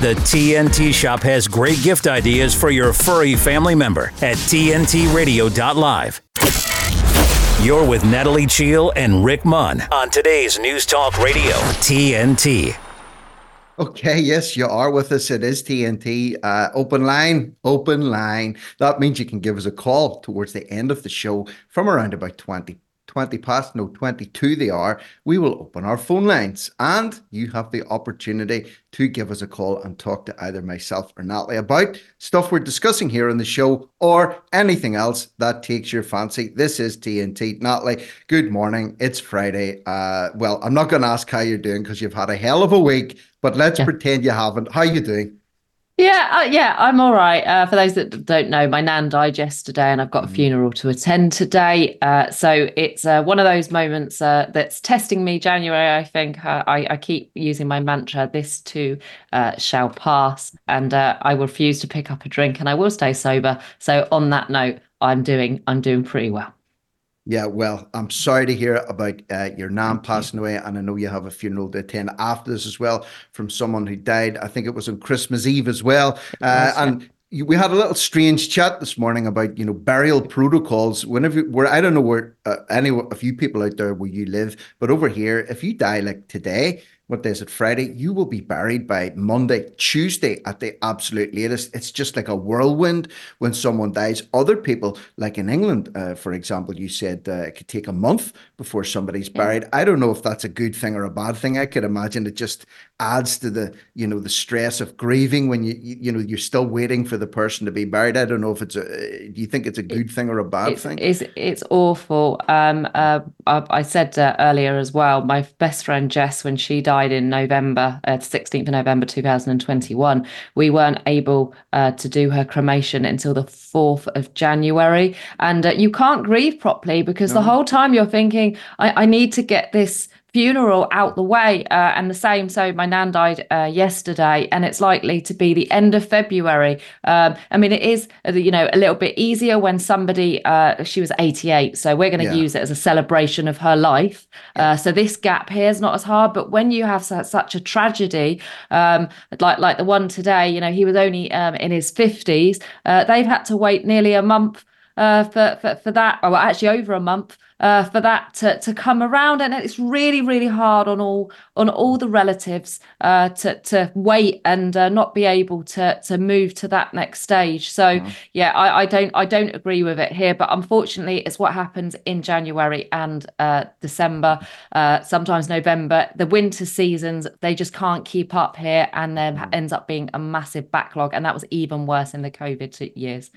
The TNT shop has great gift ideas for your furry family member at TNTRadio.live. You're with Natalie Cheale and Rick Munn on today's News Talk Radio, TNT. Okay, yes, you are with us. It is TNT. Uh, open line, open line. That means you can give us a call towards the end of the show from around about 20 20 past, no, 22 they are, we will open our phone lines and you have the opportunity to give us a call and talk to either myself or Natalie about stuff we're discussing here on the show or anything else that takes your fancy. This is TNT. Natalie, good morning. It's Friday. Uh, well, I'm not going to ask how you're doing because you've had a hell of a week, but let's yeah. pretend you haven't. How are you doing? Yeah, uh, yeah, I'm all right. Uh, for those that don't know, my nan died yesterday, and I've got a mm. funeral to attend today. Uh, so it's uh, one of those moments uh, that's testing me. January, I think. Uh, I, I, keep using my mantra: "This too shall pass," and I refuse to pick up a drink, and I will stay sober. So on that note, I'm doing I'm doing pretty well. Yeah, well, I'm sorry to hear about uh, your nan passing away, and I know you have a funeral to attend after this as well from someone who died. I think it was on Christmas Eve as well, uh, and we had a little strange chat this morning about you know burial protocols. Whenever where I don't know where uh, any a few people out there where you live, but over here, if you die like today, what day is it? Friday. You will be buried by Monday, Tuesday at the absolute latest. It's just like a whirlwind when someone dies. Other people, like in England, uh, for example, you said uh, it could take a month before somebody's buried. I don't know if that's a good thing or a bad thing. I could imagine it just adds to the you know the stress of grieving when you you, know you're still waiting for the person to be buried. I don't know if it's a. Do you think it's a good thing or a bad it's, thing? It's it's awful. Um, uh, I, I said uh, earlier as well. My best friend Jess, when she died died in November, uh, 16th of November 2021, we weren't able uh, to do her cremation until the 4th of January. And uh, you can't grieve properly because no. the whole time you're thinking, I, I need to get this funeral out the way. Uh, and the same, so my nan died uh, yesterday, and it's likely to be the end of February. Um, I mean, it is, uh, you know, a little bit easier when somebody, uh, she was 88, so we're going to yeah. use it as a celebration of her life. Uh, so this gap here is not as hard. But when you have such a tragedy, um, like like the one today, you know, he was only um, in his 50s. Uh, they've had to wait nearly a month uh, for, for for that, or actually over a month uh, for that to, to come around, and it's really really hard on all on all the relatives uh, to to wait and uh, not be able to to move to that next stage. So mm. yeah, I, I don't I don't agree with it here, but unfortunately, it's what happens in January and uh, December, uh, sometimes November. The winter seasons they just can't keep up here, and then mm. ends up being a massive backlog, and that was even worse in the COVID years.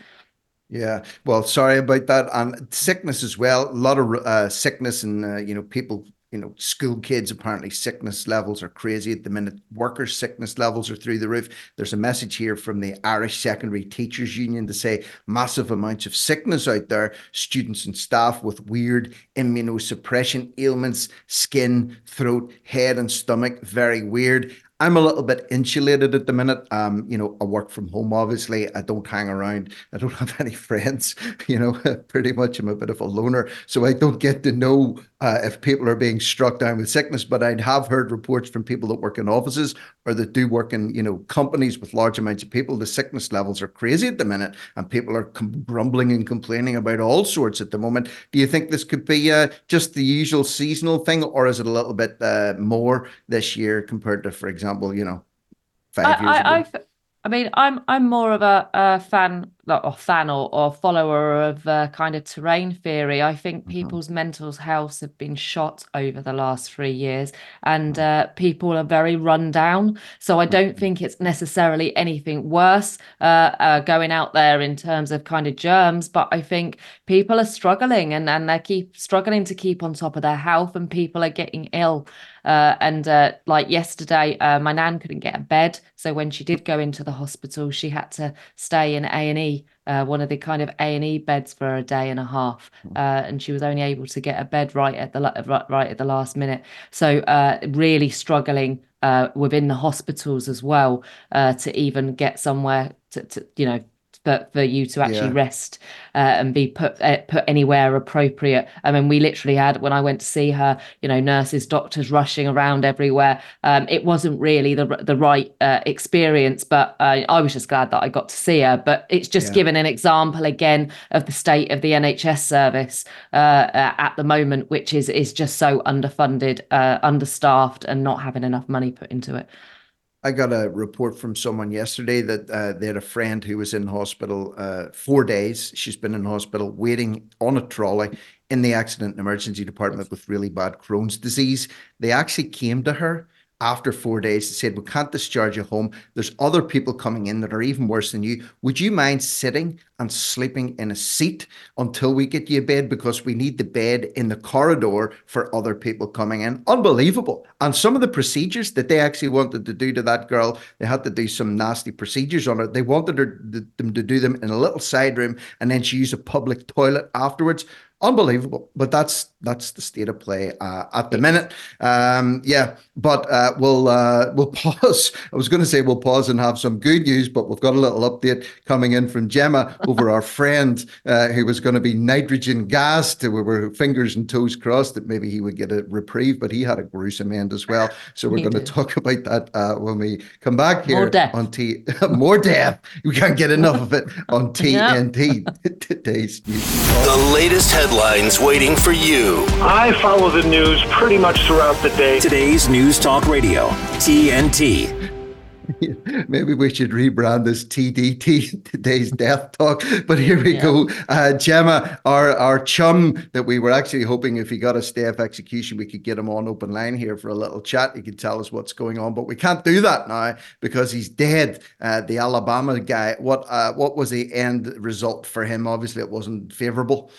Yeah, well, sorry about that. And sickness as well. A lot of uh, sickness, and uh, you know, people, you know, school kids. Apparently, sickness levels are crazy at the minute. Workers' sickness levels are through the roof. There's a message here from the Irish Secondary Teachers Union to say massive amounts of sickness out there. Students and staff with weird immunosuppression ailments, skin, throat, head, and stomach. Very weird. I'm a little bit insulated at the minute. Um, you know, I work from home, obviously. I don't hang around. I don't have any friends. You know, pretty much I'm a bit of a loner. So I don't get to know uh, if people are being struck down with sickness. But I have heard reports from people that work in offices or that do work in, you know, companies with large amounts of people. The sickness levels are crazy at the minute and people are com- grumbling and complaining about all sorts at the moment. Do you think this could be uh, just the usual seasonal thing or is it a little bit uh, more this year compared to, for example, you know, five I, years I, ago? I, I mean, I'm I'm more of a, a fan or fan or, or follower of uh, kind of terrain theory. I think mm-hmm. people's mental health have been shot over the last three years, and mm-hmm. uh, people are very run down. So I don't mm-hmm. think it's necessarily anything worse uh, uh, going out there in terms of kind of germs. But I think people are struggling, and and they keep struggling to keep on top of their health, and people are getting ill. Uh, and uh, like yesterday, uh, my nan couldn't get a bed, so when she did go into the hospital, she had to stay in A and E uh, one of the kind of A and E beds for a day and a half, hmm. uh, and she was only able to get a bed right at the right at the last minute. So uh, really struggling uh, within the hospitals as well uh, to even get somewhere to, to you know for, for you to actually yeah. rest uh, and be put uh, put anywhere appropriate. I mean, we literally had when I went to see her, you know, nurses, doctors rushing around everywhere. Um, it wasn't really the the right uh, experience, but uh, I was just glad that I got to see her. But it's just yeah. given an example again of the state of the NHS service uh, uh, at the moment, which is is just so underfunded, understaffed, and not having enough money put into it. I got a report from someone yesterday that uh, they had a friend who was in hospital uh, four days. She's been in hospital waiting on a trolley in the accident and emergency department with really bad Crohn's disease. They actually came to her after four days and said, We can't discharge you home. There's other people coming in that are even worse than you. Would you mind sitting and sleeping in a seat until we get you a bed? Because we need the bed in the corridor for other people coming in. Unbelievable. And some of the procedures that they actually wanted to do to that girl, they had to do some nasty procedures on her. They wanted her, them to do them in a little side room and then she used a public toilet afterwards unbelievable. But that's that's the state of play uh, at the minute. Um, yeah, but uh, we'll uh, we'll pause. I was going to say we'll pause and have some good news, but we've got a little update coming in from Gemma over our friend uh, who was going to be nitrogen gassed. We were fingers and toes crossed that maybe he would get a reprieve, but he had a gruesome end as well. So we're going to talk about that uh, when we come back here more death. on T. more death. We can't get enough of it on TNT. Today's news. The latest headlines headlines waiting for you. I follow the news pretty much throughout the day. Today's News Talk Radio, TNT. Maybe we should rebrand this TDT, today's death talk. But here we yeah. go. Uh, Gemma, our, our chum that we were actually hoping if he got a stay of execution, we could get him on open line here for a little chat. He could tell us what's going on, but we can't do that now because he's dead. Uh, the Alabama guy, what, uh, what was the end result for him? Obviously, it wasn't favorable.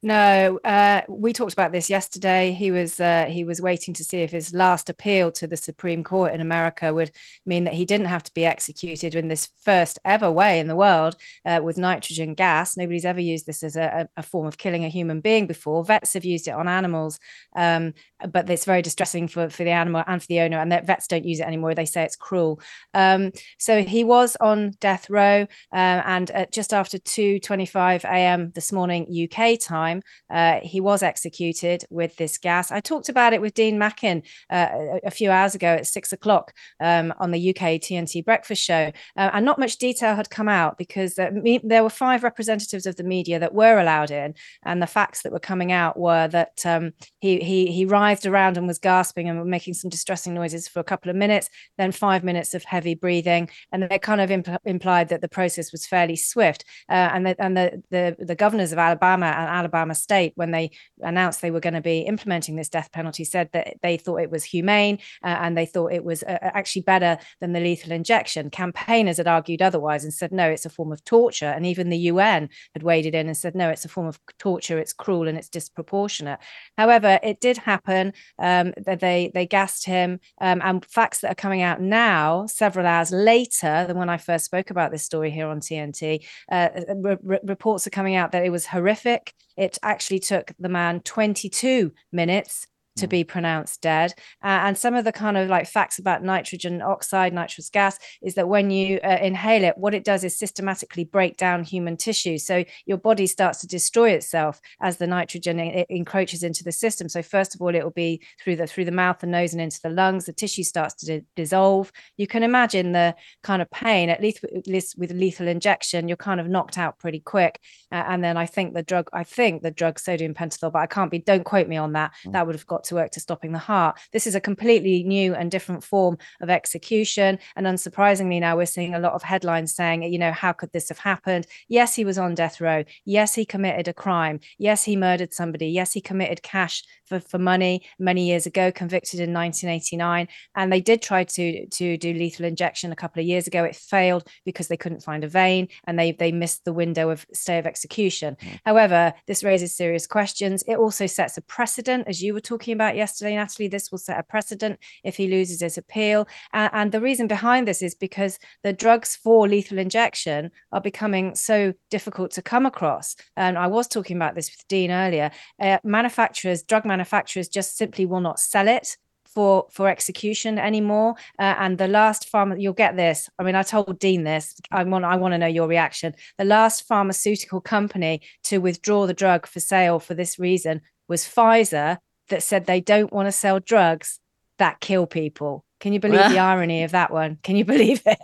No, uh, we talked about this yesterday. He was uh, he was waiting to see if his last appeal to the Supreme Court in America would mean that he didn't have to be executed in this first ever way in the world uh, with nitrogen gas. Nobody's ever used this as a, a, form of killing a human being before. Vets have used it on animals, um, but it's very distressing for for the animal and for the owner. And that vets don't use it anymore. They say it's cruel. Um, so he was on death row, uh, and just after two twenty five a.m. this morning UK time time. Uh, he was executed with this gas. I talked about it with Dean Mackin uh, a, few hours ago at six o'clock um, on the UK TNT breakfast show. Uh, and not much detail had come out because me- there were five representatives of the media that were allowed in. And the facts that were coming out were that um, he, he, he writhed around and was gasping and making some distressing noises for a couple of minutes, then five minutes of heavy breathing. And they kind of impl- implied that the process was fairly swift. Uh, and the, and the, the, the governors of Alabama and Alabama Alabama State, when they announced they were going to be implementing this death penalty, said that they thought it was humane uh, and they thought it was uh, actually better than the lethal injection. Campaigners had argued otherwise and said, no, it's a form of torture. And even the UN had waded in and said, no, it's a form of torture, it's cruel and it's disproportionate. However, it did happen um, that they, they gassed him. Um, and facts that are coming out now, several hours later than when I first spoke about this story here on TNT, uh, re- reports are coming out that it was horrific. It actually took the man 22 minutes to mm. be pronounced dead. Uh, and some of the kind of like facts about nitrogen oxide, nitrous gas, is that when you uh, inhale it, what it does is systematically break down human tissue. So your body starts to destroy itself as the nitrogen it encroaches into the system. So first of all, it will be through the through the mouth and nose and into the lungs. The tissue starts to dissolve. You can imagine the kind of pain. At least, at least with lethal injection, you're kind of knocked out pretty quick. Uh, and then I think the drug, I think the drug sodium pentothal, but I can't be. Don't quote me on that. Mm. That would have got to work to stopping the heart. This is a completely new and different form of execution. And unsurprisingly, now we're seeing a lot of headlines saying, you know, how could this have happened? Yes, he was on death row. Yes, he committed a crime. Yes, he murdered somebody. Yes, he committed cash for, for money many years ago, convicted in 1989. And they did try to, to do lethal injection a couple of years ago. It failed because they couldn't find a vein and they, they missed the window of stay of execution. Mm. However, this raises serious questions. It also sets a precedent, as you were talking about yesterday, Natalie. This will set a precedent if he loses his appeal. And, and the reason behind this is because the drugs for lethal injection are becoming so difficult to come across. And I was talking about this with Dean earlier. Uh, manufacturers, drug manufacturers, just simply will not sell it for for execution anymore. Uh, and the last pharma, you'll get this. I mean, I told Dean this. I want I want to know your reaction. The last pharmaceutical company to withdraw the drug for sale for this reason was Pfizer, that said they don't want to sell drugs that kill people. Can you believe the irony of that one? Can you believe it?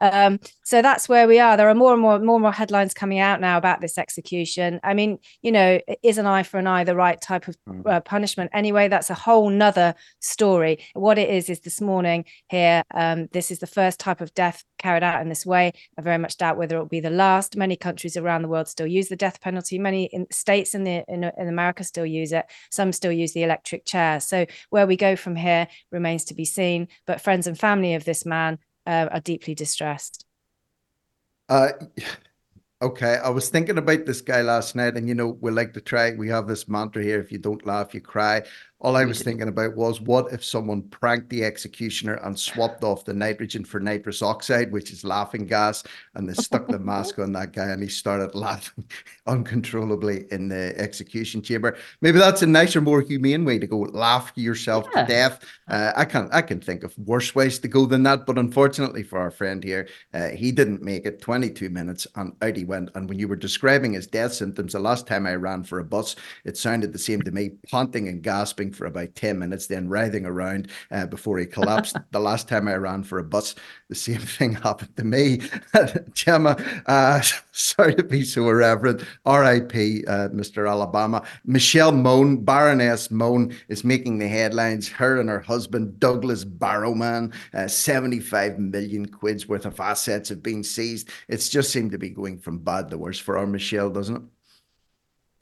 Um, so that's where we are. There are more and more, more and more headlines coming out now about this execution. I mean, you know, is an eye for an eye the right type of mm. uh, punishment? Anyway, that's a whole nother story. What it is is this morning here. Um, this is the first type of death carried out in this way. I very much doubt whether it will be the last. Many countries around the world still use the death penalty. Many in, states in the in, in America still use it. Some still use the electric chair. So where we go from here remains to be seen. But friends and family of this man uh, are deeply distressed. Uh, okay, I was thinking about this guy last night, and you know, we like to try. We have this mantra here: if you don't laugh, you cry. All I was thinking about was what if someone pranked the executioner and swapped off the nitrogen for nitrous oxide, which is laughing gas, and they stuck the mask on that guy and he started laughing uncontrollably in the execution chamber. Maybe that's a nicer, more humane way to go. Laugh yourself yeah. to death. Uh, I can I can think of worse ways to go than that, but unfortunately for our friend here, uh, he didn't make it. 22 minutes and out he went. And when you were describing his death symptoms, the last time I ran for a bus, it sounded the same to me, panting and gasping for about 10 minutes, then writhing around uh, before he collapsed. the last time I ran for a bus, the same thing happened to me. Gemma, uh, sorry to be so irreverent. R.I.P. Uh, Mr. Alabama. Michelle Mone, Baroness Mone, is making the headlines. Her and her husband, Douglas Barrowman, uh, 75 million quids worth of assets have been seized. It's just seemed to be going from bad to worse for our Michelle, doesn't it?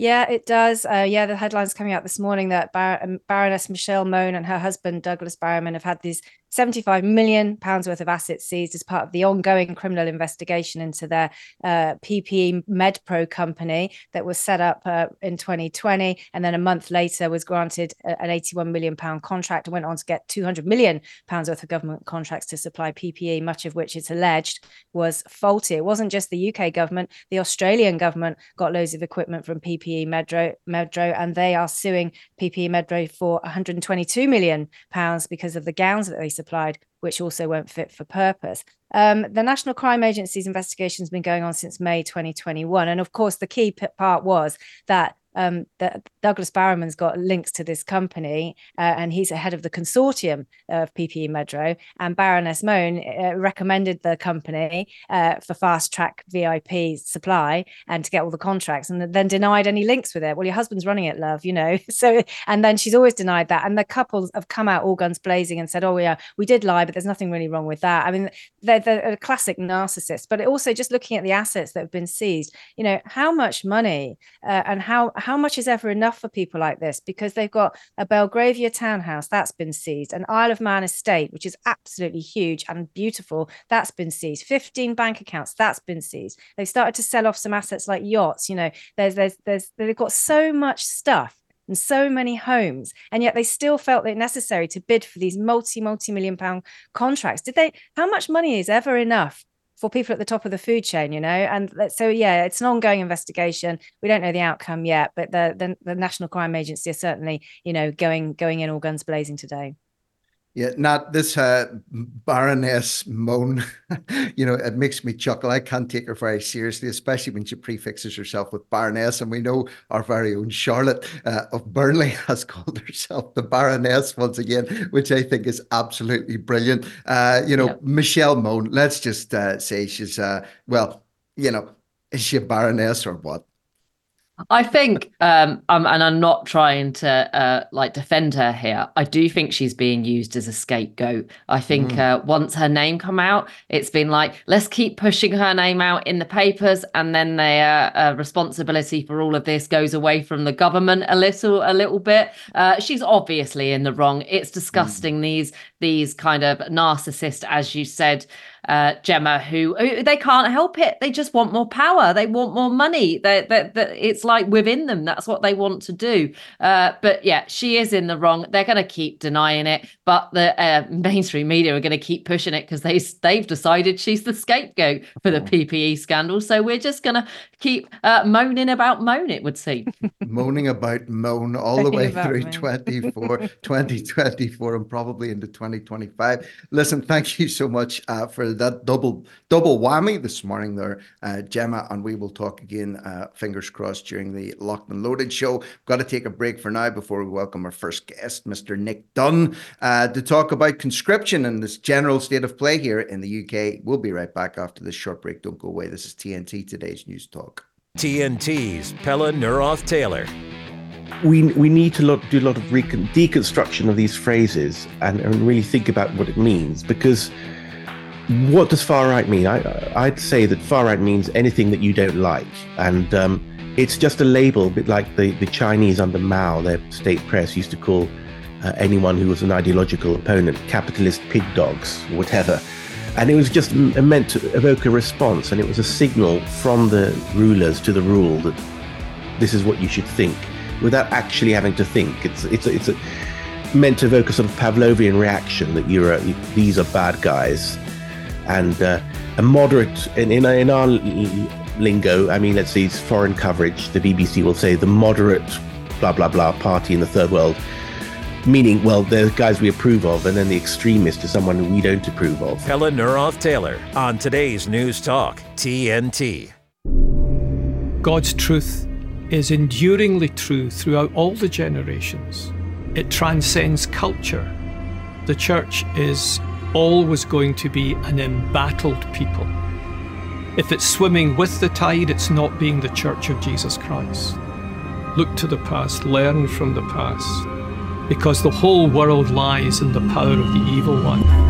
Yeah, it does. Uh, yeah, the headlines coming out this morning that Bar- um, Baroness Michelle Mone and her husband Douglas Barrowman have had these 75 million pounds worth of assets seized as part of the ongoing criminal investigation into their uh, PPE MedPro company that was set up uh, in 2020 and then a month later was granted an 81 million pound contract and went on to get 200 million pounds worth of government contracts to supply PPE much of which it's alleged was faulty. It wasn't just the UK government. The Australian government got loads of equipment from PPE MedPro MedPro and they are suing PPE MedPro for 122 million pounds because of the gowns that they supplied, which also weren't fit for purpose. Um, the National Crime Agency's investigation has been going on since May 2021. And of course, the key part was that um, that Douglas Barrowman's got links to this company, uh, and he's ahead of the consortium of PPE MedPro. And Baroness Mone uh, recommended the company uh, for fast track VIP supply and to get all the contracts, and then denied any links with it. Well, your husband's running it, love, you know. So, and then she's always denied that. And the couples have come out all guns blazing and said, "Oh yeah, we did lie, but there's nothing really wrong with that." I mean, they're, they're a classic narcissist. But also, just looking at the assets that have been seized, you know, how much money uh, and how how much is ever enough for people like this? Because they've got a Belgravia townhouse that's been seized, an Isle of Man estate, which is absolutely huge and beautiful, that's been seized, 15 bank accounts, that's been seized. They've started to sell off some assets like yachts. You know, there's there's there's they've got so much stuff and so many homes and yet they still felt it necessary to bid for these multi multi million pound contracts did they how much money is ever enough for people at the top of the food chain, you know. And so, yeah, it's an ongoing investigation. We don't know the outcome yet, but the the, the National Crime Agency is certainly, you know, going going in all guns blazing today. Yeah, not this uh, Baroness Mone. you know, it makes me chuckle. I can't take her very seriously, especially when she prefixes herself with Baroness. And we know our very own Charlotte uh, of Burnley has called herself the Baroness once again, which I think is absolutely brilliant. Uh, you know, yeah. Michelle Mone, let's just uh, say she's, uh, well, you know, is she a Baroness or what? I think, um, um, and I'm not trying to uh, like defend her here. I do think she's being used as a scapegoat. I think mm. uh, once her name come out, it's been like let's keep pushing her name out in the papers, and then their uh, responsibility for all of this goes away from the government a little, a little bit. Uh, she's obviously in the wrong. It's disgusting. Mm. These these kind of narcissist, as you said, uh, Gemma, who, who, they can't help it. They just want more power. They want more money. They, they, they, it's like within them. That's what they want to do. Uh, but yeah, she is in the wrong. They're going to keep denying it, but the uh, mainstream media are going to keep pushing it because they they've decided she's the scapegoat for the PPE scandal. So we're just going to keep uh, moaning about moan. It would seem moaning about moan all the way through 24, 2024, and probably into 2025. Listen, thank you so much uh, for that double double whammy this morning there, uh, Gemma, and we will talk again. Uh, fingers crossed during the Locked and Loaded show. We've Got to take a break for now before we welcome our first guest, Mr. Nick Dunn, uh, to talk about conscription and this general state of play here in the UK. We'll be right back after this short break. Don't go away. This is TNT Today's News Talk. TNT's Pella Neroth Taylor. We, we need to look, do a lot of recon, deconstruction of these phrases and, and really think about what it means because what does far right mean? I, I'd say that far right means anything that you don't like. And um, it's just a label, a bit like the, the Chinese under Mao, their state press used to call uh, anyone who was an ideological opponent capitalist pig dogs, whatever. And it was just meant to evoke a response, and it was a signal from the rulers to the rule that this is what you should think, without actually having to think. It's it's it's a, meant to evoke a sort of Pavlovian reaction that you're a, these are bad guys, and uh, a moderate in, in, in our lingo. I mean, let's see, it's foreign coverage. The BBC will say the moderate blah blah blah party in the third world meaning, well, the guys we approve of, and then the extremist is someone we don't approve of. Helen Neroth Taylor on today's News Talk, TNT. God's truth is enduringly true throughout all the generations. It transcends culture. The church is always going to be an embattled people. If it's swimming with the tide, it's not being the church of Jesus Christ. Look to the past, learn from the past because the whole world lies in the power of the evil one.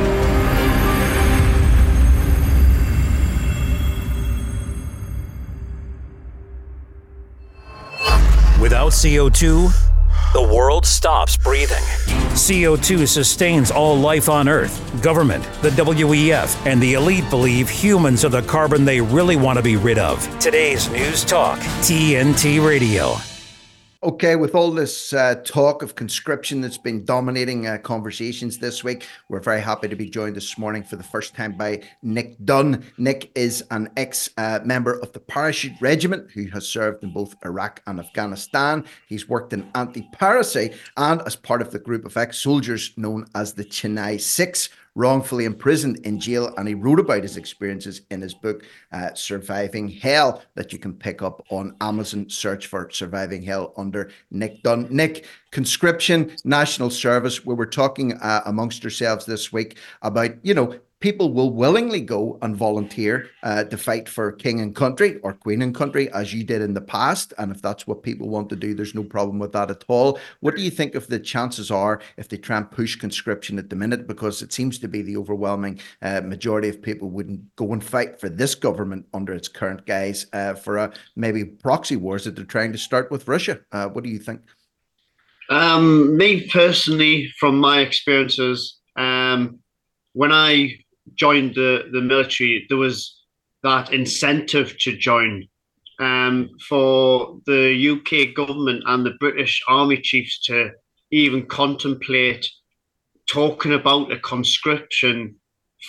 Without CO2, the world stops breathing. CO2 sustains all life on Earth. Government, the WEF, and the elite believe humans are the carbon they really want to be rid of. Today's News Talk, TNT Radio. Okay, with all this uh, talk of conscription that's been dominating uh, conversations this week, we're very happy to be joined this morning for the first time by Nick Dunn. Nick is an ex uh, member of the Parachute Regiment who has served in both Iraq and Afghanistan. He's worked in anti piracy and as part of the group of ex soldiers known as the Chennai Six wrongfully imprisoned in jail. And he wrote about his experiences in his book, uh, Surviving Hell, that you can pick up on Amazon. Search for Surviving Hell under Nick Dunn. Nick, conscription, national service. We were talking uh, amongst ourselves this week about, you know, people will willingly go and volunteer uh, to fight for king and country or queen and country, as you did in the past. And if that's what people want to do, there's no problem with that at all. What do you think of the chances are if they try and push conscription at the minute? Because it seems to be the overwhelming uh, majority of people wouldn't go and fight for this government under its current guise uh, for a maybe proxy wars that they're trying to start with Russia. Uh, what do you think? Um, me personally, from my experiences, um, when I joined the, the military, there was that incentive to join. Um, for the UK government and the British Army chiefs to even contemplate talking about a conscription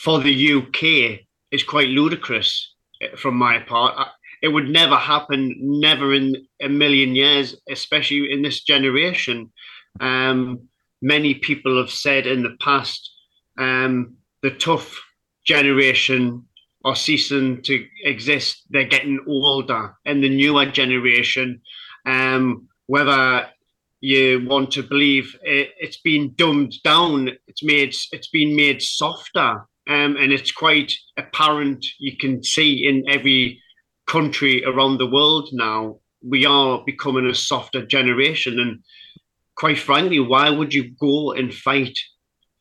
for the UK is quite ludicrous eh, from my part. It would never happen, never in a million years, especially in this generation. Um, many people have said in the past um, the tough generation are ceasing to exist. They're getting older, and the newer generation, um, whether you want to believe it, has been dumbed down, it's made it's been made softer, um, and it's quite apparent. You can see in every country around the world now we are becoming a softer generation, and quite frankly, why would you go and fight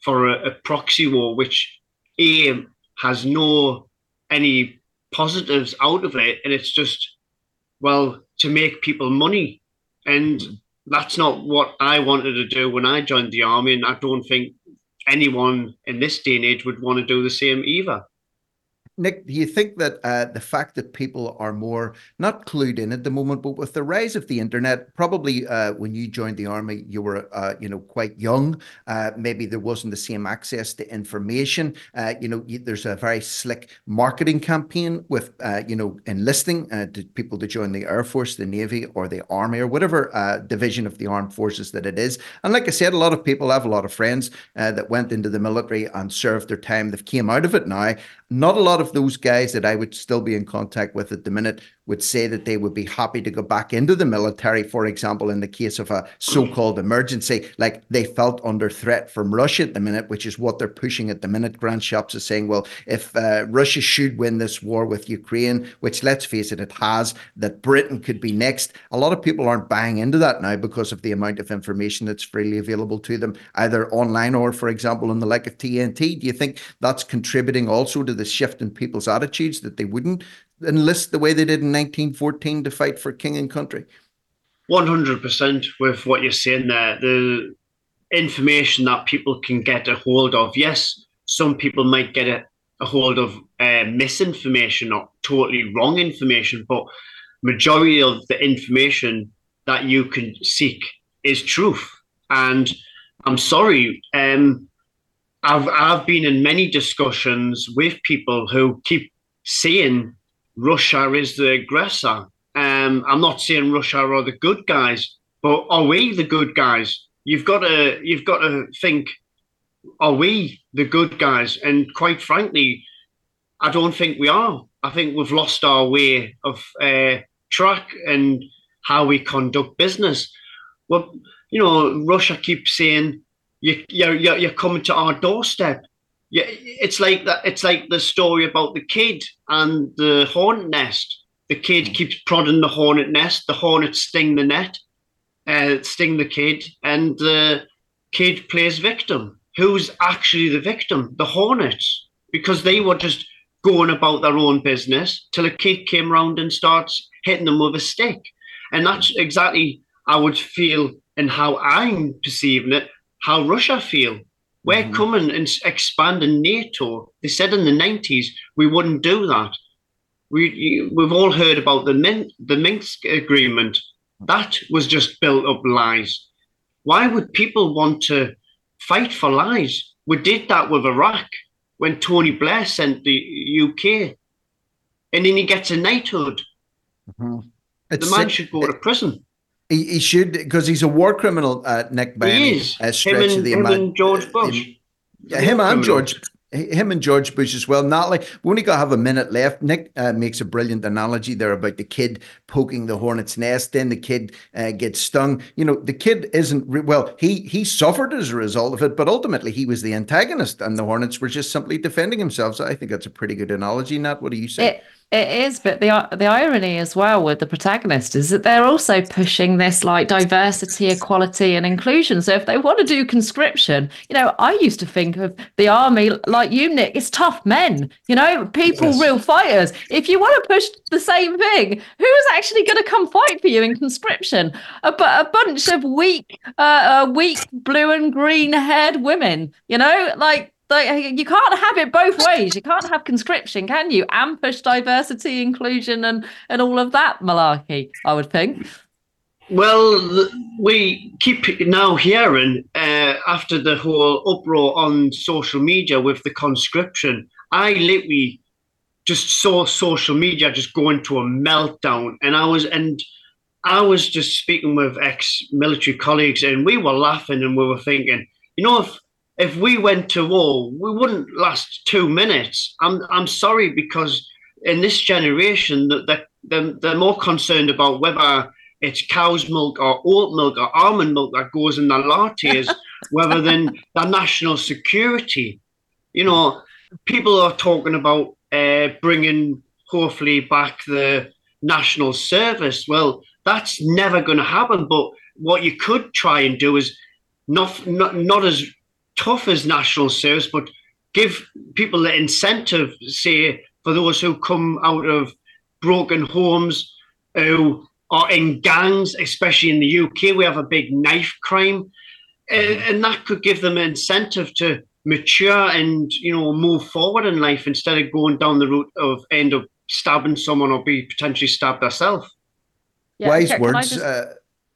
for a, a proxy war, which a has no any positives out of it, and it's just well to make people money, and mm. that's not what I wanted to do when I joined the army, and I don't think anyone in this day and age would want to do the same either. Nick, do you think that uh, the fact that people are more not clued in at the moment, but with the rise of the internet, probably uh, when you joined the army, you were uh, you know quite young. Uh, maybe there wasn't the same access to information. Uh, you know, there's a very slick marketing campaign with uh, you know enlisting to people to join the air force, the navy, or the army, or whatever division of the armed forces that it is. And like I said, a lot of people have a lot of friends that went into the military and served their time. They've came out of it now. Not a lot of those guys that I would still be in contact with at the minute would say that they would be happy to go back into the military, for example, in the case of a so called emergency, like they felt under threat from Russia at the minute, which is what they're pushing at the minute. Grant Shapps is saying, well, if uh, Russia should win this war with Ukraine, which let's face it, it has, that Britain could be next. A lot of people aren't buying into that now because of the amount of information that's freely available to them, either online or, for example, in the like of TNT. Do you think that's contributing also to the shift in people's attitudes that they wouldn't enlist the way they did in 1914 to fight for king and country? 100% with what you're saying there. The information that people can get a hold of. Yes, some people might get a, a hold of uh, misinformation or totally wrong information, but majority of the information that you can seek is truth. And I'm sorry, um, I've I've been in many discussions with people who keep saying Russia is the aggressor. Um, I'm not saying Russia are the good guys, but are we the good guys? You've got to you've got to think, are we the good guys? And quite frankly, I don't think we are. I think we've lost our way of uh, track and how we conduct business. Well, you know, Russia keeps saying you, you're, you're, you're coming to our doorstep yeah, it's like that. It's like the story about the kid and the hornet nest. The kid mm. keeps prodding the hornet nest. The hornets sting the net, uh, sting the kid, and the kid plays victim. Who's actually the victim? The hornets, because they were just going about their own business till a kid came round and starts hitting them with a stick. And that's exactly I would feel and how I'm perceiving it, how Russia feel. We're mm-hmm. coming and expanding NATO. They said in the 90s we wouldn't do that. We, we've all heard about the, Min- the Minsk agreement. That was just built up lies. Why would people want to fight for lies? We did that with Iraq when Tony Blair sent the UK, and then he gets a knighthood. Mm-hmm. The man should go to prison. He, he should because he's a war criminal, uh, Nick. By He any, is. uh, Him stretch and- of the him ima- and George Bush. Yeah, him War and criminals. George, him and George Bush as well. Not like we only got to have a minute left. Nick uh, makes a brilliant analogy there about the kid poking the hornet's nest. Then the kid uh, gets stung. You know, the kid isn't re- well. He he suffered as a result of it, but ultimately he was the antagonist, and the hornets were just simply defending themselves. I think that's a pretty good analogy. Nat, what do you say? It it is, but the the irony as well with the protagonist is that they're also pushing this like diversity, equality, and inclusion. So if they want to do conscription, you know, I used to think of the army like you, Nick. It's tough men, you know, people, Yes. real fighters. If you want to push the same thing, who's actually going to come fight for you in conscription? A, a bunch of weak, uh, uh, weak blue and green haired women, you know, like. Like you can't have it both ways. You can't have conscription, can you? And push diversity, inclusion, and and all of that malarkey. I would think. Well, we keep now hearing uh, after the whole uproar on social media with the conscription. I literally just saw social media just go into a meltdown, and I was and I was just speaking with ex-military colleagues, and we were laughing and we were thinking, you know, if if we went to war, we wouldn't last two minutes. I'm I'm sorry because in this generation that that they're, they're more concerned about whether it's cow's milk or oat milk or almond milk that goes in their lattes rather than their national security. You know, people are talking about uh, bringing hopefully back the national service. Well, that's never going to happen. But what you could try and do is not not not as tough as national service, but give people the incentive, say, for those who come out of broken homes, who are in gangs, especially in the UK, we have a big knife crime, and, and that could give them an incentive to mature and you know move forward in life instead of going down the route of end up stabbing someone or be potentially stabbed herself. Wise can- can I words. just- uh,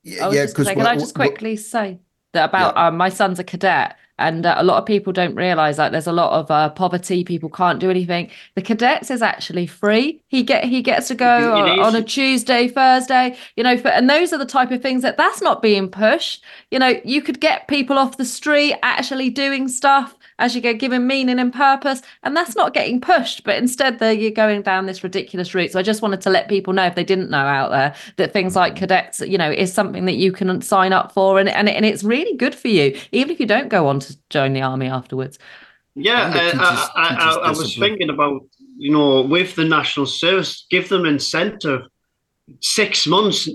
y- I was yeah, just gonna say, because can I just quickly say that about uh, my son's a cadet, and uh, a lot of people don't realize that there's a lot of uh, poverty. People can't do anything. The cadets is actually free. He get he gets to go on, on a Tuesday, Thursday. You know, for, and those are the type of things that that's not being pushed. You know, you could get people off the street actually doing stuff as you get given meaning and purpose, and that's not getting pushed. But instead, they you're going down this ridiculous route. So I just wanted to let people know if they didn't know out there that things like cadets, you know, is something that you can sign up for, and and, and it's really good for you, even if you don't go on to join the army afterwards. Yeah, uh, teaches- I, I, I, I was thinking about you know with the national service, give them incentive. Six months,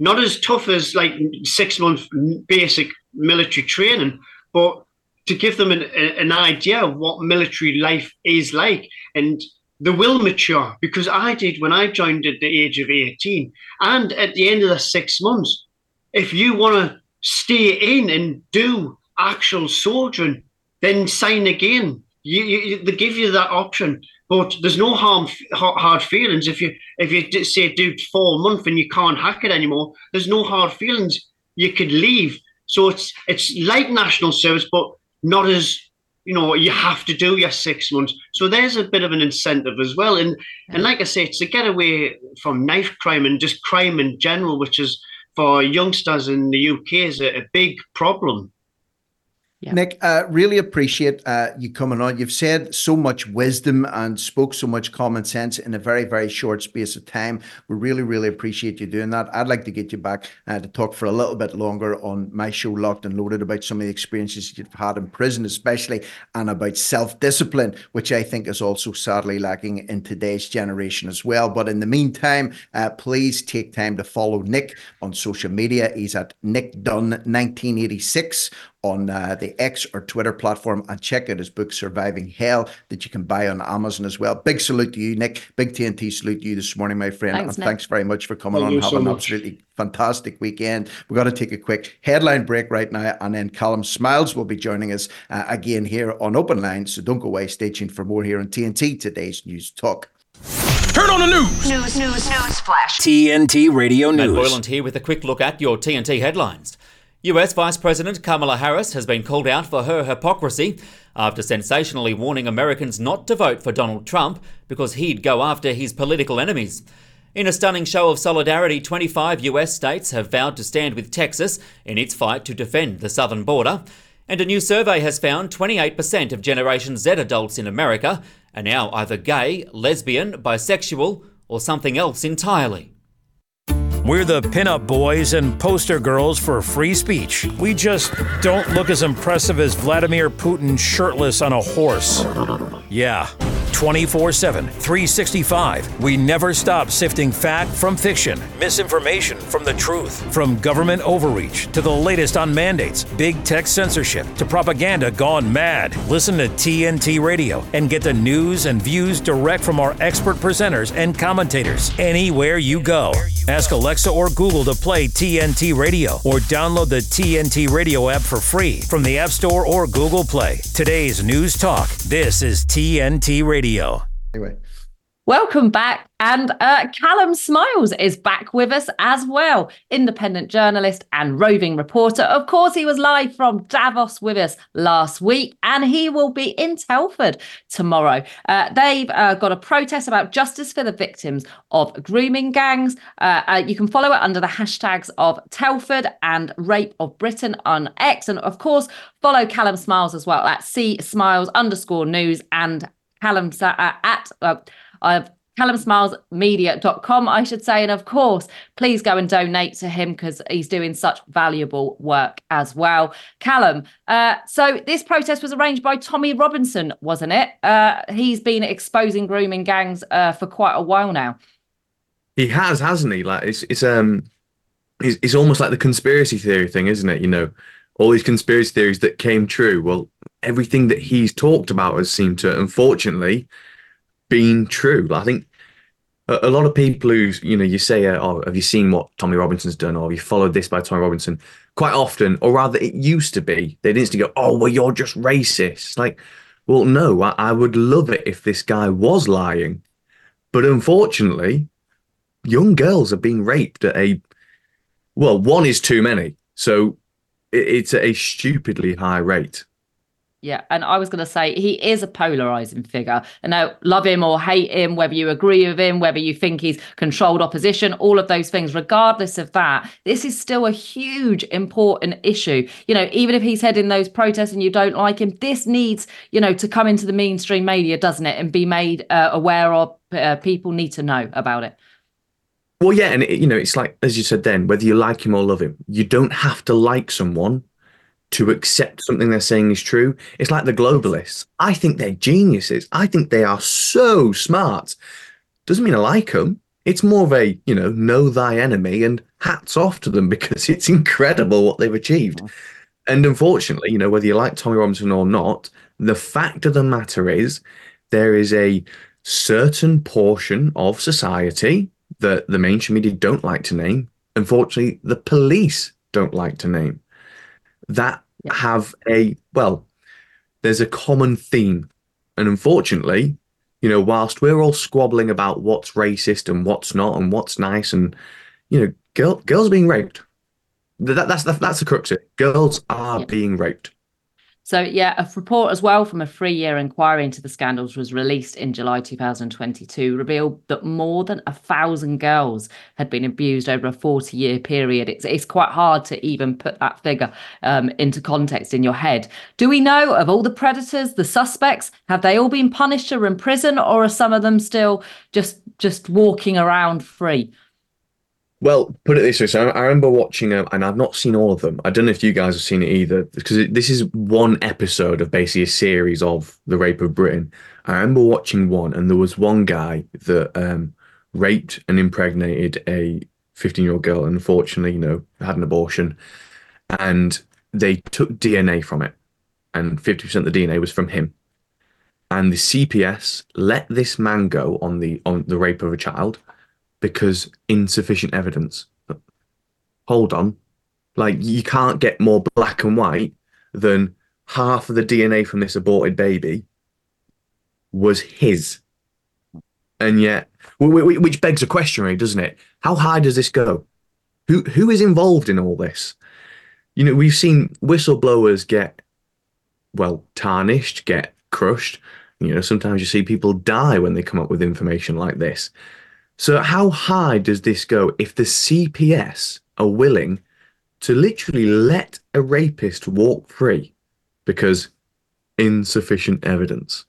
not as tough as like six months basic military training, but to give them an, an idea of what military life is like, and they will mature. Because I did when I joined at the age of eighteen, and at the end of the six months, if you want to stay in and do actual soldiering, then sign again. You, you, they give you that option, but there's no harm, hard feelings. If you if you say do four month and you can't hack it anymore, there's no hard feelings. You could leave. So it's it's like national service, but not as you know you have to do your six months. So there's a bit of an incentive as well. And and like I say, it's to get away from knife crime and just crime in general, which is for youngsters in the UK is a, a big problem. Nick, uh, really appreciate uh, you coming on. You've said so much wisdom and spoke so much common sense in a very, very short space of time. We really, really appreciate you doing that. I'd like to get you back uh, to talk for a little bit longer on my show, Locked and Loaded, about some of the experiences you've had in prison, especially, and about self discipline, which I think is also sadly lacking in today's generation as well. But in the meantime, uh, please take time to follow Nick on social media. He's at Nick Dunn 1986 on uh, the X or Twitter platform and check out his book Surviving Hell that you can buy on Amazon as well. Big salute to you, Nick. Big TNT salute to you this morning, my friend. Thanks, and Nick. thanks very much for coming Thank on. Have so an much. absolutely fantastic weekend. We've got to take a quick headline break right now, and then Callum Smiles will be joining us uh, again here on Open Line. So don't go away. Stay tuned for more here on TNT, today's News Talk. Turn on the news. News, news, news, flash. TNT Radio News. Matt Boyland here with a quick look at your TNT headlines. US Vice President Kamala Harris has been called out for her hypocrisy after sensationally warning Americans not to vote for Donald Trump because he'd go after his political enemies. In a stunning show of solidarity, 25 US states have vowed to stand with Texas in its fight to defend the southern border. And a new survey has found 28% of Generation Z adults in America are now either gay, lesbian, bisexual, or something else entirely. We're the pinup boys and poster girls for free speech. We just don't look as impressive as Vladimir Putin shirtless on a horse. Yeah. 24 7, 365. We never stop sifting fact from fiction, misinformation from the truth, from government overreach to the latest on mandates, big tech censorship to propaganda gone mad. Listen to TNT Radio and get the news and views direct from our expert presenters and commentators anywhere you go. Ask Alexa or Google to play TNT Radio or download the TNT Radio app for free from the App Store or Google Play. Today's News Talk. This is TNT Radio. Anyway. Welcome back. And uh, Callum Smiles is back with us as well. Independent journalist and roving reporter. Of course, he was live from Davos with us last week, and he will be in Telford tomorrow. Uh, they've uh, got a protest about justice for the victims of grooming gangs. Uh, uh, you can follow it under the hashtags of Telford and Rape of Britain on X. And of course, follow Callum Smiles as well at C Smiles underscore news and Callum uh, at uh, uh, callumsmilesmedia.com, I should say. And of course, please go and donate to him because he's doing such valuable work as well. Callum, uh, so this protest was arranged by Tommy Robinson, wasn't it? Uh, he's been exposing grooming gangs uh, for quite a while now. He has, hasn't he? Like it's it's um it's, it's almost like the conspiracy theory thing, isn't it? You know, all these conspiracy theories that came true. Well, everything that he's talked about has seemed to, unfortunately, been true. I think a, a lot of people who, you know, you say, uh, "Oh, have you seen what Tommy Robinson's done?" or "Have you followed this by Tommy Robinson?" Quite often, or rather, it used to be, they'd instantly go, "Oh, well, you're just racist." Like, well, no, I, I would love it if this guy was lying, but unfortunately, young girls are being raped at a well, one is too many. So it's a stupidly high rate. Yeah, and I was going to say he is a polarizing figure. And now, love him or hate him, whether you agree with him, whether you think he's controlled opposition, all of those things, regardless of that, this is still a huge, important issue. You know, even if he's heading those protests and you don't like him, this needs, you know, to come into the mainstream media, doesn't it? And be made uh, aware of. Uh, people need to know about it. Well, yeah, and it, you know, it's like as you said then, whether you like him or love him, you don't have to like someone to accept something they're saying is true. It's like the globalists. I think they're geniuses. I think they are so smart. Doesn't mean I like them. It's more of a, you know, know thy enemy and hats off to them because it's incredible what they've achieved. Mm-hmm. And unfortunately, you know, whether you like Tommy Robinson or not, the fact of the matter is there is a certain portion of society that the mainstream media don't like to name. Unfortunately, the police don't like to name that have a well, there's a common theme. And unfortunately, you know, whilst we're all squabbling about what's racist and what's not and what's nice, and you know, girl, girls are being raped. That, that's that, that's the crux of it. Girls are yeah. being raped. So, yeah, a report as well from a three year inquiry into the scandals was released in July 2022, revealed that more than a thousand girls had been abused over a 40 year period. It's, it's quite hard to even put that figure um, into context in your head. Do we know of all the predators, the suspects? Have they all been punished or in prison, or are some of them still just just walking around free? Well, put it this way. So I remember watching, um, and I've not seen all of them. I don't know if you guys have seen it either, because this is one episode of basically a series of the rape of Britain. I remember watching one, and there was one guy that um, raped and impregnated a 15 year old girl, and unfortunately, you know, had an abortion. And they took DNA from it, and 50% of the DNA was from him. And the CPS let this man go on the on the rape of a child because insufficient evidence. But hold on. Like, you can't get more black and white than half of the DNA from this aborted baby was his. And yet, which begs a question, really, doesn't it? How high does this go? Who who is involved in all this? You know, we've seen whistleblowers get well tarnished, get crushed. You know, sometimes you see people die when they come up with information like this. So, how high does this go if the CPS are willing to literally let a rapist walk free because insufficient evidence?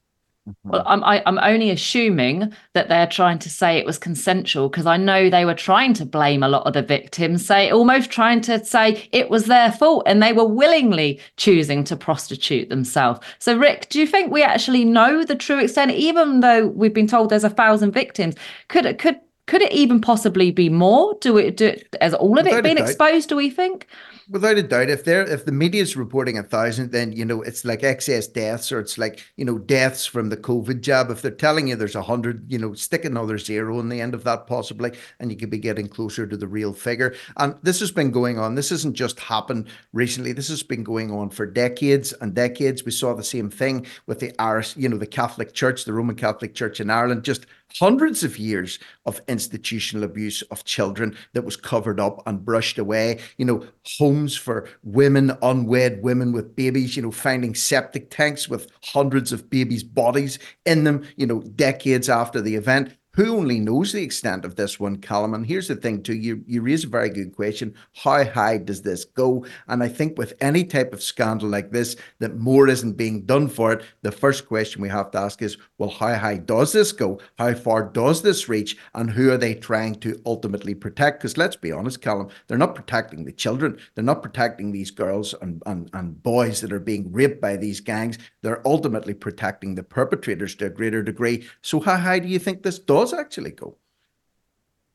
Well, mm-hmm. I'm I, am i am only assuming that they're trying to say it was consensual because I know they were trying to blame a lot of the victims, say almost trying to say it was their fault and they were willingly choosing to prostitute themselves. So, Rick, do you think we actually know the true extent, even though we've been told there's a thousand victims? Could it could could it even possibly be more? Do it do has all of it been exposed? Do we think? Without a doubt, if they're if the media is reporting a thousand, then you know it's like excess deaths, or it's like you know deaths from the COVID jab. If they're telling you there's a hundred, you know, stick another zero in the end of that possibly, and you could be getting closer to the real figure. And this has been going on. This hasn't just happened recently. This has been going on for decades and decades. We saw the same thing with the Irish, you know, the Catholic Church, the Roman Catholic Church in Ireland, just hundreds of years of institutional abuse of children that was covered up and brushed away. You know, homes for women, unwed women with babies, you know, finding septic tanks with hundreds of babies' bodies in them, you know, decades after the event. Who only knows the extent of this one, Callum? And here's the thing, too. You you raise a very good question. How high does this go? And I think with any type of scandal like this, that more isn't being done for it. The first question we have to ask is, well, how high does this go? How far does this reach? And who are they trying to ultimately protect? Because let's be honest, Callum, they're not protecting the children. They're not protecting these girls and, and, and boys that are being raped by these gangs. They're ultimately protecting the perpetrators to a greater degree. So how high do you think this does? Does actually cool.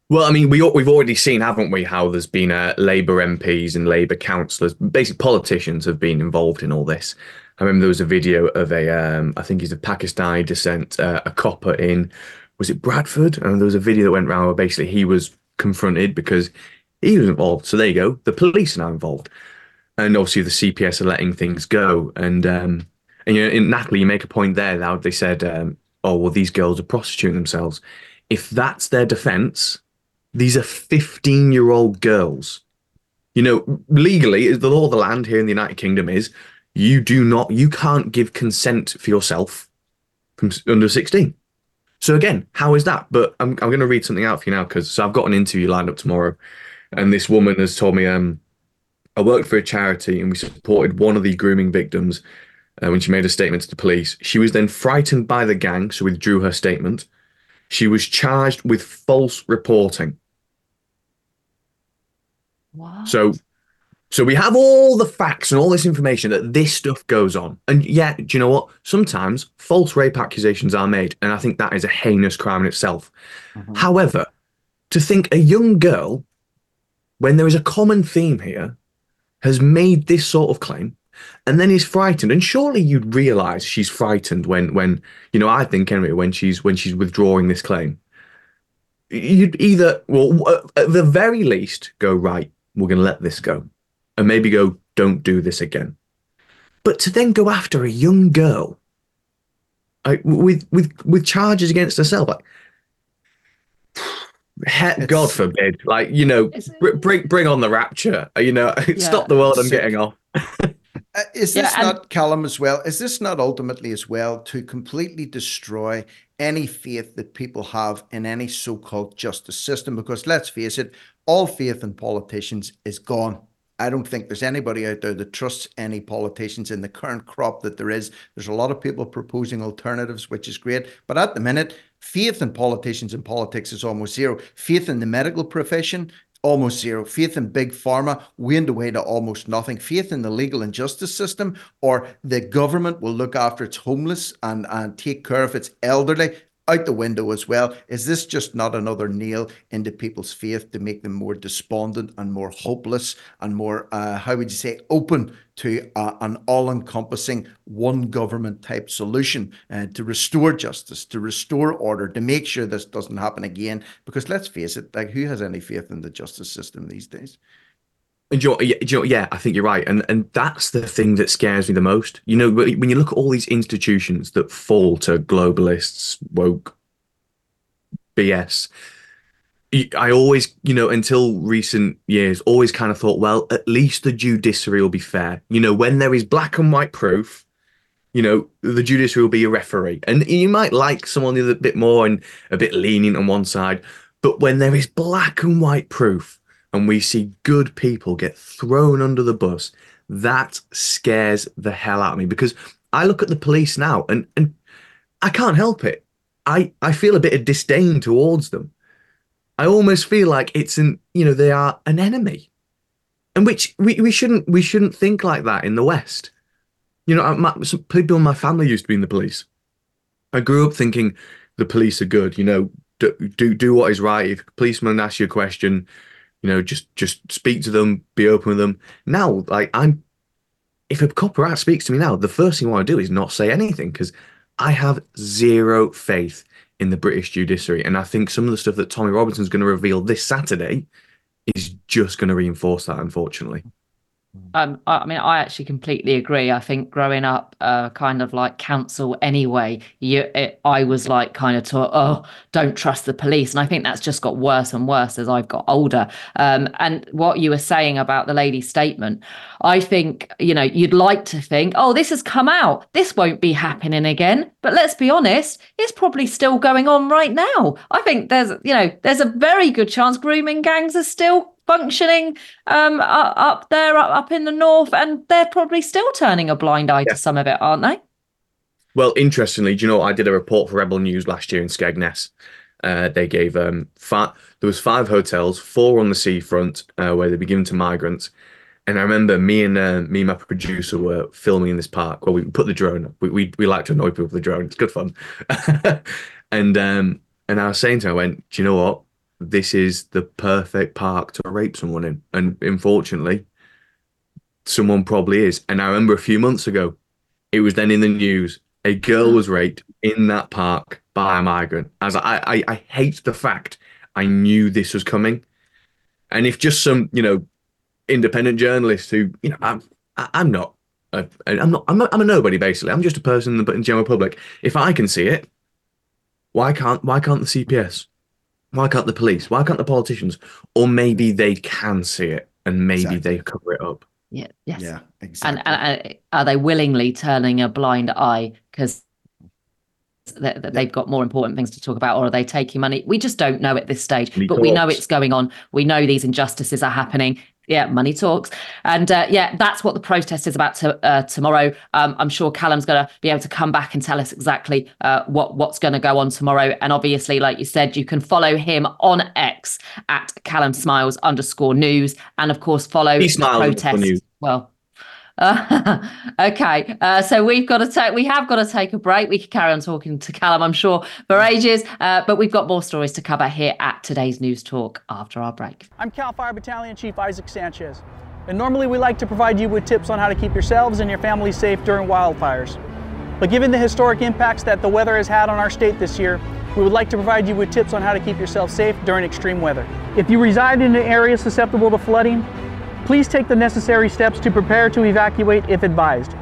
Well, I mean, we we've already seen, haven't we, how there's been uh, Labour MPs and Labour councillors, basic politicians have been involved in all this. I remember there was a video of a, um, I think he's of Pakistani descent, uh, a copper in, was it Bradford? And there was a video that went around where basically he was confronted because he was involved. So there you go, the police are now involved, and obviously the CPS are letting things go. And um, and you know, Natalie, you make a point there. Now they said um, oh, well, these girls are prostituting themselves. If that's their defense, these are 15 year old girls. You know, legally, the law of the land here in the United Kingdom is you do not, you can't give consent for yourself from under 16. So again, how is that? But I'm, I'm going to read something out for you now because so I've got an interview lined up tomorrow, and this woman has told me um, I worked for a charity and we supported one of the grooming victims uh, when she made a statement to the police. She was then frightened by the gang, so withdrew her statement. She was charged with false reporting. What? So, so we have all the facts and all this information that this stuff goes on, and yet, do you know what? Sometimes false rape accusations are made, and I think that is a heinous crime in itself. Mm-hmm. However, to think a young girl, when there is a common theme here, has made this sort of claim and then he's frightened. And surely you'd realise she's frightened when, when you know, I think anyway, when she's when she's withdrawing this claim. You'd either, well, at the very least, go right. We're going to let this go, and maybe go, don't do this again. But to then go after a young girl, like, with with with charges against herself, like heck, God forbid, like you know, bring bring on the rapture. You know, yeah, stop the world. I'm getting off. Uh, is this yeah, not Callum as well? Is this not ultimately as well to completely destroy any faith that people have in any so-called justice system? Because let's face it, all faith in politicians is gone. I don't think there's anybody out there that trusts any politicians in the current crop that there is. There's a lot of people proposing alternatives, which is great. But at the minute, faith in politicians and politics is almost zero. Faith in the medical profession almost zero. Faith in big pharma waned away to almost nothing. Faith in the legal and justice system or the government will look after its homeless and, and take care of its elderly out the window as well. Is this just not another nail into people's faith to make them more despondent and more hopeless and more, uh, how would you say, open to uh, an all encompassing one government type solution uh, to restore justice, to restore order, to make sure this doesn't happen again? Because let's face it, like who has any faith in the justice system these days? And you know, yeah, you know, yeah, I think you're right, and and that's the thing that scares me the most. You know, when you look at all these institutions that fall to globalists, woke, BS. I always, you know, until recent years, always kind of thought, well, at least the judiciary will be fair. You know, when there is black and white proof, you know, the judiciary will be a referee. And you might like someone a bit more and a bit lenient on one side. But when there is black and white proof and we see good people get thrown under the bus, that scares the hell out of me because I look at the police now and, and I can't help it. I, I feel a bit of disdain towards them. I almost feel like it's an you know they are an enemy, and which we, we shouldn't we shouldn't think like that in the West. You know, my, some people in my family used to be in the police. I grew up thinking the police are good. You know, do do, do what is right. If a policeman asks you a question, you know, just just speak to them, be open with them. Now, like I'm, if a cop or speaks to me now, the first thing I want to do is not say anything because I have zero faith in the British judiciary. And I think some of the stuff that Tommy Robinson's going to reveal this Saturday is just going to reinforce that, unfortunately. Um, I mean, I actually completely agree. I think growing up, uh, kind of like council anyway, you, it, I was like kind of taught, oh, don't trust the police, and I think that's just got worse and worse as I've got older. Um, and what you were saying about the lady's statement, I think you know you'd like to think, oh, this has come out, this won't be happening again. But let's be honest, it's probably still going on right now. I think there's, you know, there's a very good chance grooming gangs are still functioning um, up there, up in the north, and they're probably still turning a blind eye yeah. to some of it, aren't they? Well, interestingly, do you know I did a report for Rebel News last year in Skegness. Uh, they gave um, five, there was five hotels, four on the seafront uh, where they'd be given to migrants. And I remember me and uh, me and my producer were filming in this park. Well, we put the drone. We, we we like to annoy people with the drone. It's good fun. and um, and I was saying to her, I went, do you know what? This is the perfect park to rape someone in. And unfortunately, someone probably is. And I remember a few months ago, it was then in the news. A girl was raped in that park by a migrant. As I, I, I hate the fact I knew this was coming. And if just some, you know, independent journalist who, you know, I'm, I'm not, a, I'm not, I'm not, I'm a nobody basically. I'm just a person in the general public. If I can see it, why can't, why can't the CPS? Why can't the police? Why can't the politicians? Or maybe they can see it and maybe exactly. they cover it up. Yeah. Yes. Yeah. Exactly. And, and, are they willingly turning a blind eye because that, they've got more important things to talk about, or are they taking money? We just don't know at this stage, but we know it's going on. We know these injustices are happening yeah, money talks. And uh, yeah, that's what the protest is about to, uh, tomorrow. Um, I'm sure Callum's going to be able to come back and tell us exactly uh, what what's going to go on tomorrow. And obviously, like you said, you can follow him on X at Callum Smiles underscore news, and of course follow he the protest. Well, uh, okay, uh, so we've got to take we have got to take a break. We could carry on talking to Callum, I'm sure, for ages, uh, but we've got more stories to cover here at today's news talk after our break. I'm Cal Fire Battalion Chief Isaac Sanchez, and normally we like to provide you with tips on how to keep yourselves and your family safe during wildfires. But given the historic impacts that the weather has had on our state this year, we would like to provide you with tips on how to keep yourself safe during extreme weather. If you reside in an area susceptible to flooding, Please take the necessary steps to prepare to evacuate if advised.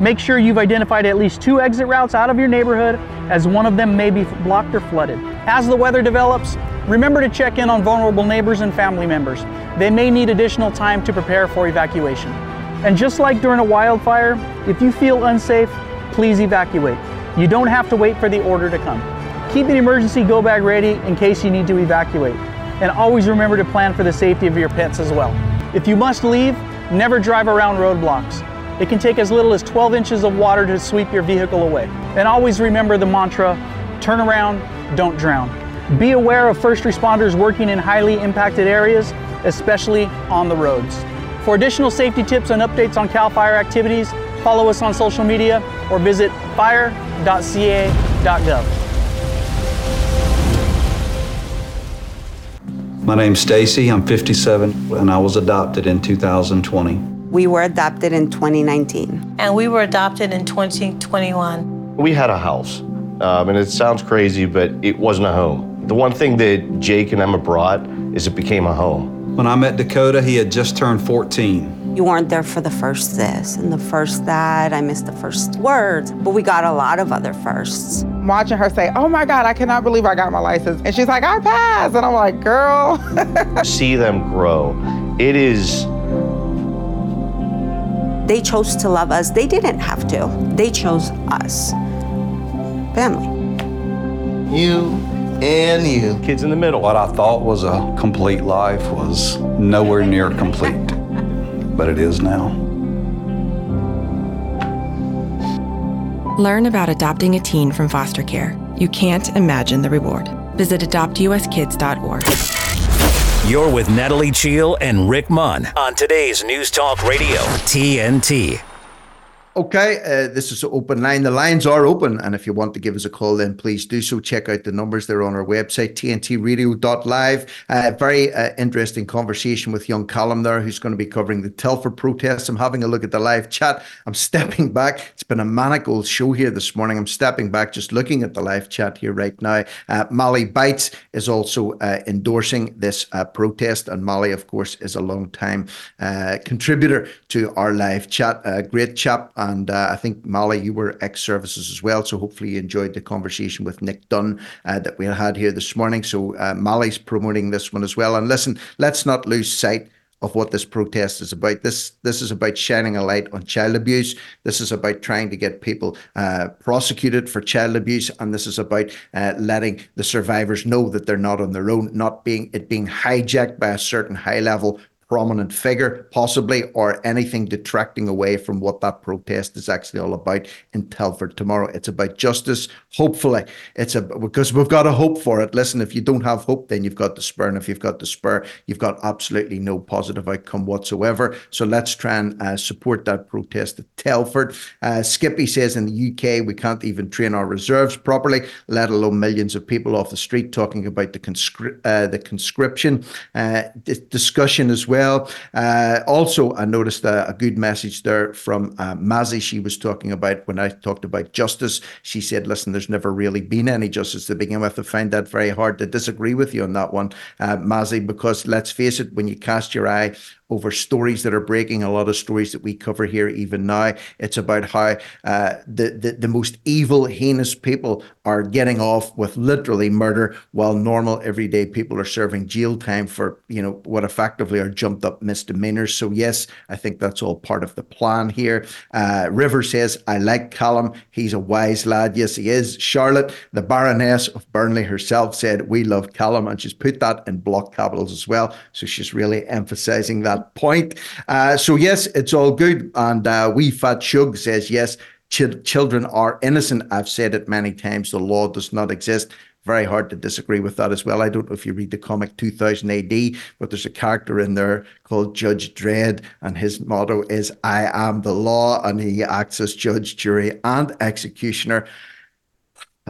Make sure you've identified at least two exit routes out of your neighborhood as one of them may be blocked or flooded. As the weather develops, remember to check in on vulnerable neighbors and family members. They may need additional time to prepare for evacuation. And just like during a wildfire, if you feel unsafe, please evacuate. You don't have to wait for the order to come. Keep an emergency go bag ready in case you need to evacuate. And always remember to plan for the safety of your pets as well. If you must leave, never drive around roadblocks. It can take as little as 12 inches of water to sweep your vehicle away. And always remember the mantra, turn around, don't drown. Be aware of first responders working in highly impacted areas, especially on the roads. For additional safety tips and updates on CAL FIRE activities, follow us on social media or visit fire.ca.gov. My name's Stacy. I'm 57, and I was adopted in 2020. We were adopted in 2019. And we were adopted in 2021. We had a house, um, and it sounds crazy, but it wasn't a home. The one thing that Jake and Emma brought is it became a home. When I met Dakota, he had just turned 14. You weren't there for the first this and the first that. I missed the first words, but we got a lot of other firsts. I'm watching her say, Oh my God, I cannot believe I got my license. And she's like, I passed. And I'm like, Girl. See them grow. It is They chose to love us. They didn't have to. They chose us. Family. You and you. kids in the middle. What I thought was a complete life was nowhere near complete, but it is now. Learn about adopting a teen from foster care. You can't imagine the reward. Visit adoptuskids.org. You're with Natalie Cheale and Rick Munn on today's News Talk Radio, TNT. Okay, uh, this is open line. The lines are open, and if you want to give us a call, then please do so. Check out the numbers; they're on our website, tntradio.live. Uh, very uh, interesting conversation with young Callum there, who's going to be covering the Telford protests. I'm having a look at the live chat. I'm stepping back. It's been a manic old show here this morning. I'm stepping back, just looking at the live chat here right now. Uh, Molly Bites is also uh, endorsing this uh, protest, and Molly, of course, is a long time uh, contributor to our live chat. Great chap. And uh, I think, Molly, you were ex services as well. So hopefully you enjoyed the conversation with Nick Dunn uh, that we had here this morning. So uh, Molly's promoting this one as well. And listen, let's not lose sight of what this protest is about. This this is about shining a light on child abuse. This is about trying to get people uh, prosecuted for child abuse, and this is about uh, letting the survivors know that they're not on their own, not being it being hijacked by a certain high level prominent figure, possibly, or anything detracting away from what that protest is actually all about in Telford tomorrow. It's about justice. Hopefully, it's a because we've got a hope for it. Listen, if you don't have hope, then you've got despair, and if you've got despair, you've got absolutely no positive outcome whatsoever. So let's try and uh, support that protest at Telford. Uh, Skippy says in the UK we can't even train our reserves properly, let alone millions of people off the street talking about the conscri- uh, the conscription uh, discussion as well well. Uh, also, I noticed a, a, good message there from uh, Mazzy. She was talking about when I talked about justice. She said, "Listen, there's never really been any justice to begin with." I find that very hard to disagree with you on that one, uh, Mazzy, because let's face it, when you cast your eye over stories that are breaking, a lot of stories that we cover here even now. It's about how uh, the, the, the most evil, heinous people are getting off with literally murder, while normal, everyday people are serving jail time for, you know, what effectively are jumped up misdemeanors. So, yes, I think that's all part of the plan here. Uh, River says, I like Callum. He's a wise lad. Yes, he is. Charlotte, the Baroness of Burnley herself, said, We love Callum. And she's put that in block capitals as well. So she's really emphasizing that that point. Uh, so yes, it's all good. And uh, we fat shug says yes. Ch- children are innocent. I've said it many times. The law does not exist. Very hard to disagree with that as well. I don't know if you read the comic 2000 AD, but there's a character in there called Judge Dredd, and his motto is "I am the law," and he acts as judge, jury, and executioner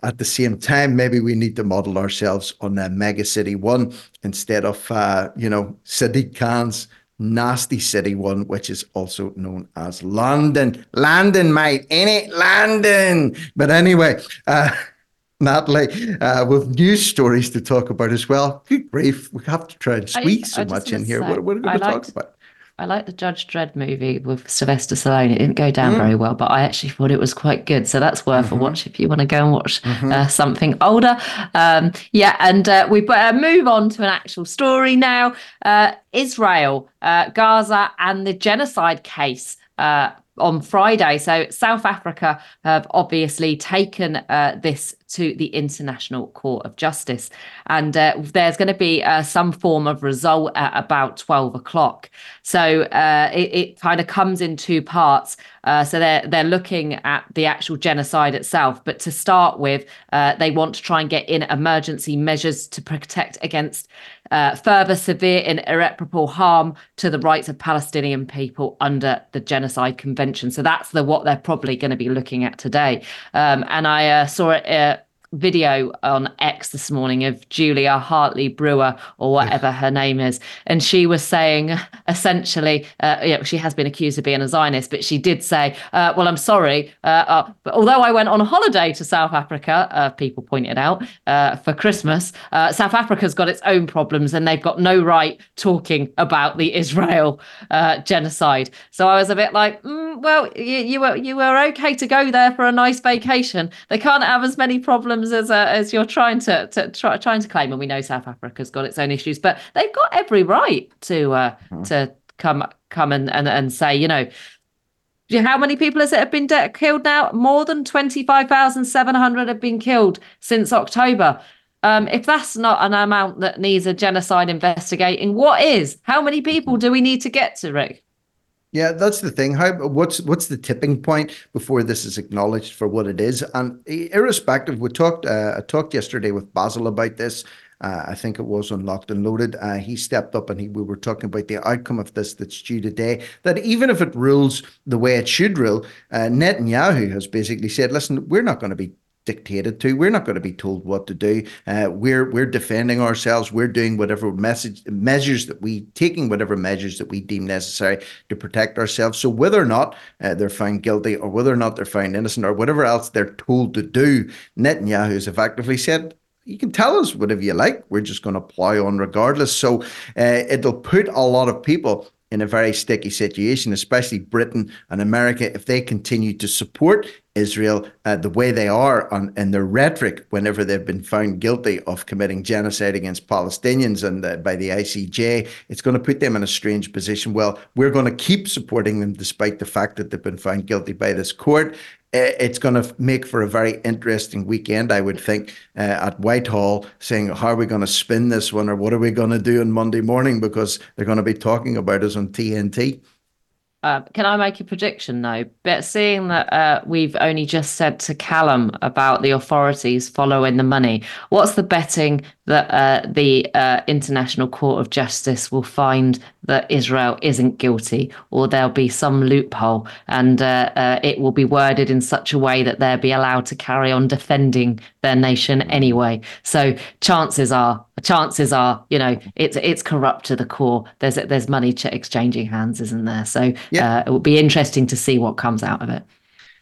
at the same time, maybe we need to model ourselves on a mega city one instead of, uh, you know, Sadiq Khan's nasty city one, which is also known as London. London, mate, in it, London. But anyway, uh, Natalie, uh, with news stories to talk about as well. Good grief, we have to try and squeeze I, so much in here. Say, what, what, are we going to talk about? I like the Judge Dredd movie with Sylvester Stallone. It didn't go down mm. very well, but I actually thought it was quite good. So that's worth mm-hmm. a watch if you want to go and watch mm-hmm. uh, something older. Um, yeah, and uh, we uh, move on to an actual story now. Uh, Israel, uh, Gaza, and the genocide case uh, on Friday. So South Africa have obviously taken uh, this to the International Court of Justice. And uh, there's going to be uh, some form of result at about 12 o'clock. So uh, it, it kind of comes in two parts. Uh, so they're, they're looking at the actual genocide itself. But to start with, uh, they want to try and get in emergency measures to protect against uh, further severe and irreparable harm to the rights of Palestinian people under the Genocide Convention. So that's the what they're probably going to be looking at today. Um, and I saw it video on X this morning of Julia Hartley Brewer or whatever her name is, and she was saying essentially, uh, she has been accused of being a Zionist, but she did say, uh, "Well, I'm sorry, uh, uh but although I went on holiday to South Africa, uh, people pointed out uh, for Christmas, South Africa's got its own problems, and they've got no right talking about the Israel genocide." So I was a bit like, mm, "Well, you, you were you were okay to go there for a nice vacation. They can't have as many problems as uh, as you're trying to, to try, trying to claim. And we know South Africa's got its own issues, but they've got every right to uh, mm. to come come and, and and say, you know, how many people has it have been de- killed now? More than twenty five thousand seven hundred have been killed since October. Um, if that's not an amount that needs a genocide investigating, what is? How many people do we need to get to, Rick? Yeah, that's the thing. How what's what's the tipping point before this is acknowledged for what it is? And irrespective, we talked. Uh, I talked yesterday with Basil about this. Uh, I think it was on Locked and Loaded. Uh, he stepped up and he, we were talking about the outcome of this that's due today. That even if it rules the way it should rule, uh, Netanyahu has basically said, "Listen, we're not going to be dictated to. We're not going to be told what to do. Uh, we're we're defending ourselves. We're doing whatever message measures that we taking whatever measures that we deem necessary to protect ourselves. So whether or not uh, they're found guilty or whether or not they're found innocent or whatever else they're told to do, Netanyahu has effectively said. You can tell us whatever you like. We're just going to plow on regardless. So uh, it'll put a lot of people in a very sticky situation, especially Britain and America, if they continue to support Israel uh, the way they are on, in their rhetoric whenever they've been found guilty of committing genocide against Palestinians and uh, by the ICJ, it's going to put them in a strange position. Well, we're going to keep supporting them despite the fact that they've been found guilty by this court it's going to make for a very interesting weekend, I would think, uh, at Whitehall, saying, How are we going to spin this one, or what are we going to do on Monday morning? Because they're going to be talking about us on TNT. Uh, can I make a prediction though? But seeing that uh, we've only just said to Callum about the authorities following the money, what's the betting that uh, the uh, International Court of Justice will find that Israel isn't guilty, or there'll be some loophole, and uh, uh, it will be worded in such a way that they'll be allowed to carry on defending their nation anyway. So chances are, chances are, you know, it's it's corrupt to the core. There's there's money exchanging hands, isn't there? So yeah. Uh, it will be interesting to see what comes out of it.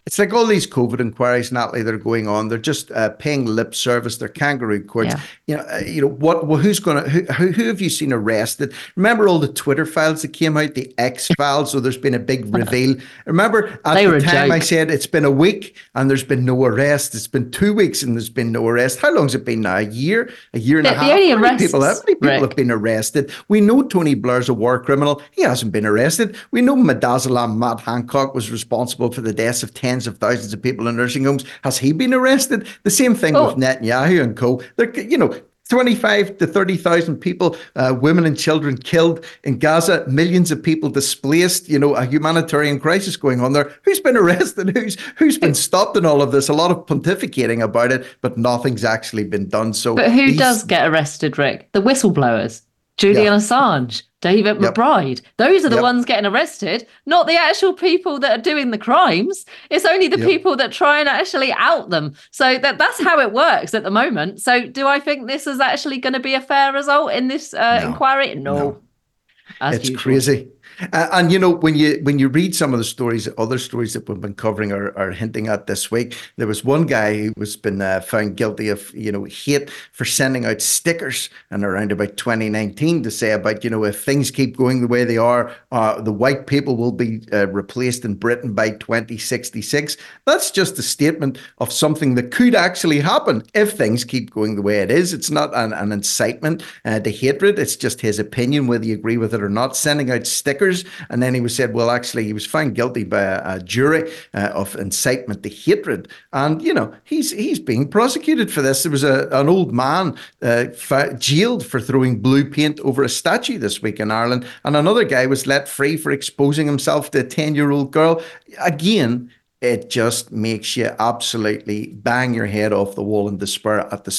It's like all these COVID inquiries, Natalie, that are going on. They're just uh, paying lip service. They're kangaroo courts. Yeah. You know, uh, you know what? Well, who's going to? Who, who have you seen arrested? Remember all the Twitter files that came out, the X files. so there's been a big reveal. Remember at they the time I said it's been a week and there's been no arrest. It's been two weeks and there's been no arrest. How long's it been now? A year? A year and the, a half? The only arrests, people, how many people Rick. have been arrested? We know Tony Blair's a war criminal. He hasn't been arrested. We know Midazolam Matt Hancock was responsible for the deaths of tens of thousands of people in nursing homes. Has he been arrested? The same thing oh. with Netanyahu and co. They're, you know, 25 to 30,000 people, uh, women and children killed in Gaza, millions of people displaced, you know, a humanitarian crisis going on there. Who's been arrested? Who's who's been stopped in all of this? A lot of pontificating about it, but nothing's actually been done. So But who these... does get arrested, Rick? The whistleblowers. Julian yeah. Assange, David yep. McBride. Those are the yep. ones getting arrested, not the actual people that are doing the crimes. It's only the yep. people that try and actually out them. So that that's how it works at the moment. So do I think this is actually going to be a fair result in this uh, no. inquiry? No. no. It's usual. crazy. Uh, and you know when you when you read some of the stories, other stories that we've been covering are, are hinting at this week. There was one guy who was been uh, found guilty of you know hate for sending out stickers and around about 2019 to say about you know if things keep going the way they are, uh, the white people will be uh, replaced in Britain by 2066. That's just a statement of something that could actually happen if things keep going the way it is. It's not an, an incitement uh, to hatred. It's just his opinion, whether you agree with it or not. Sending out stickers and then he was said, well, actually, he was found guilty by a, a jury uh, of incitement to hatred. And, you know, he's he's being prosecuted for this. There was a, an old man uh, jailed for throwing blue paint over a statue this week in Ireland. And another guy was let free for exposing himself to a 10 year old girl. Again, it just makes you absolutely bang your head off the wall in despair at the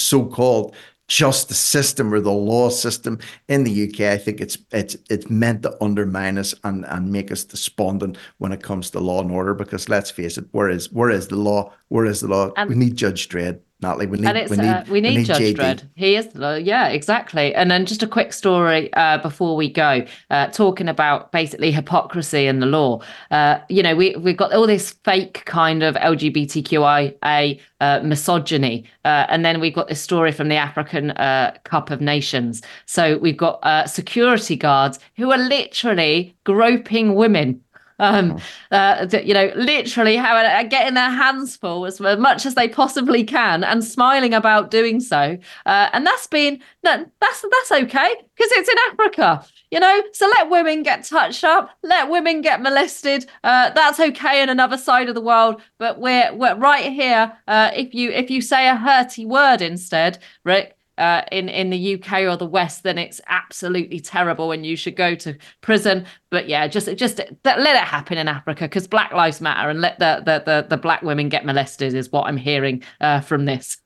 so-called justice system or the law system in the UK, I think it's it's it's meant to undermine us and, and make us despondent when it comes to law and order. Because let's face it, where is where is the law? Where is the law? And we need Judge Dredd. Natalie, we need, and it's we need, uh, we need, Judge JD. Dredd. He is, yeah, exactly. And then just a quick story uh, before we go, uh, talking about basically hypocrisy in the law. Uh, you know, we we've got all this fake kind of LGBTQIA uh, misogyny, uh, and then we've got this story from the African uh, Cup of Nations. So we've got uh, security guards who are literally groping women um uh you know literally how uh, getting their hands full as much as they possibly can and smiling about doing so. Uh and that's been that, that's that's okay because it's in africa you know? So let women get touched up let women get molested uh that's okay in another side of the world but we're we're right here uh if you if you say a hurty word instead rick uh, in in the UK or the West, then it's absolutely terrible, and you should go to prison. But yeah, just just let it happen in Africa because Black Lives Matter, and let the the the, the black women get molested is what I'm hearing uh, from this.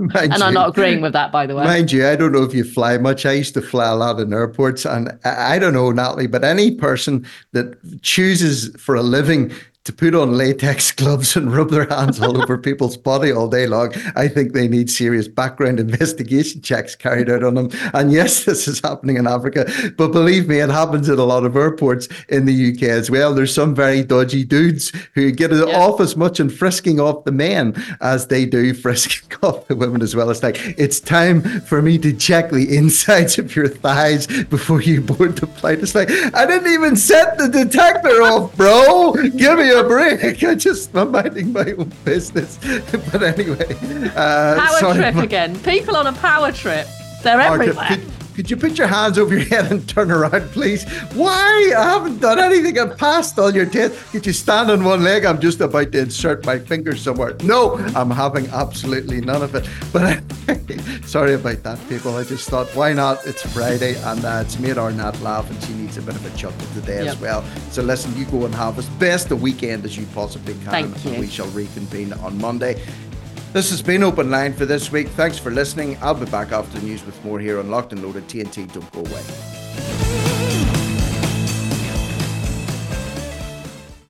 Mind and I'm not agreeing with that, by the way. Mind you, I don't know if you fly much. I used to fly a lot in airports, and I I don't know, Natalie, but any person that chooses for a living to put on latex gloves and rub their hands all over people's body all day long, I think they need serious background investigation checks carried out on them. And yes, this is happening in Africa, but believe me, it happens in a lot of airports in the UK as well. There's some very dodgy dudes who get it off as much in frisking off the men as they do frisking off the women as well. It's like, it's time for me to check the insides of your thighs before you board the flight. It's like, I didn't even set the detector off, bro. Give me a break. I just, I'm minding my own business. But anyway, uh, power sorry trip again. People on a power trip. They're everywhere. Could you put your hands over your head and turn around, please? Why? I haven't done anything. I've passed all your tests. Could you stand on one leg? I'm just about to insert my finger somewhere. No, I'm having absolutely none of it. But sorry about that, people. I just thought, why not? It's Friday and uh, it's made our Nat laugh and she needs a bit of a chuckle today as well. So listen, you go and have as best a weekend as you possibly can. Thank and we shall reconvene on Monday. This has been Open Line for this week. Thanks for listening. I'll be back after the news with more here on Locked and Loaded TNT. Don't go away.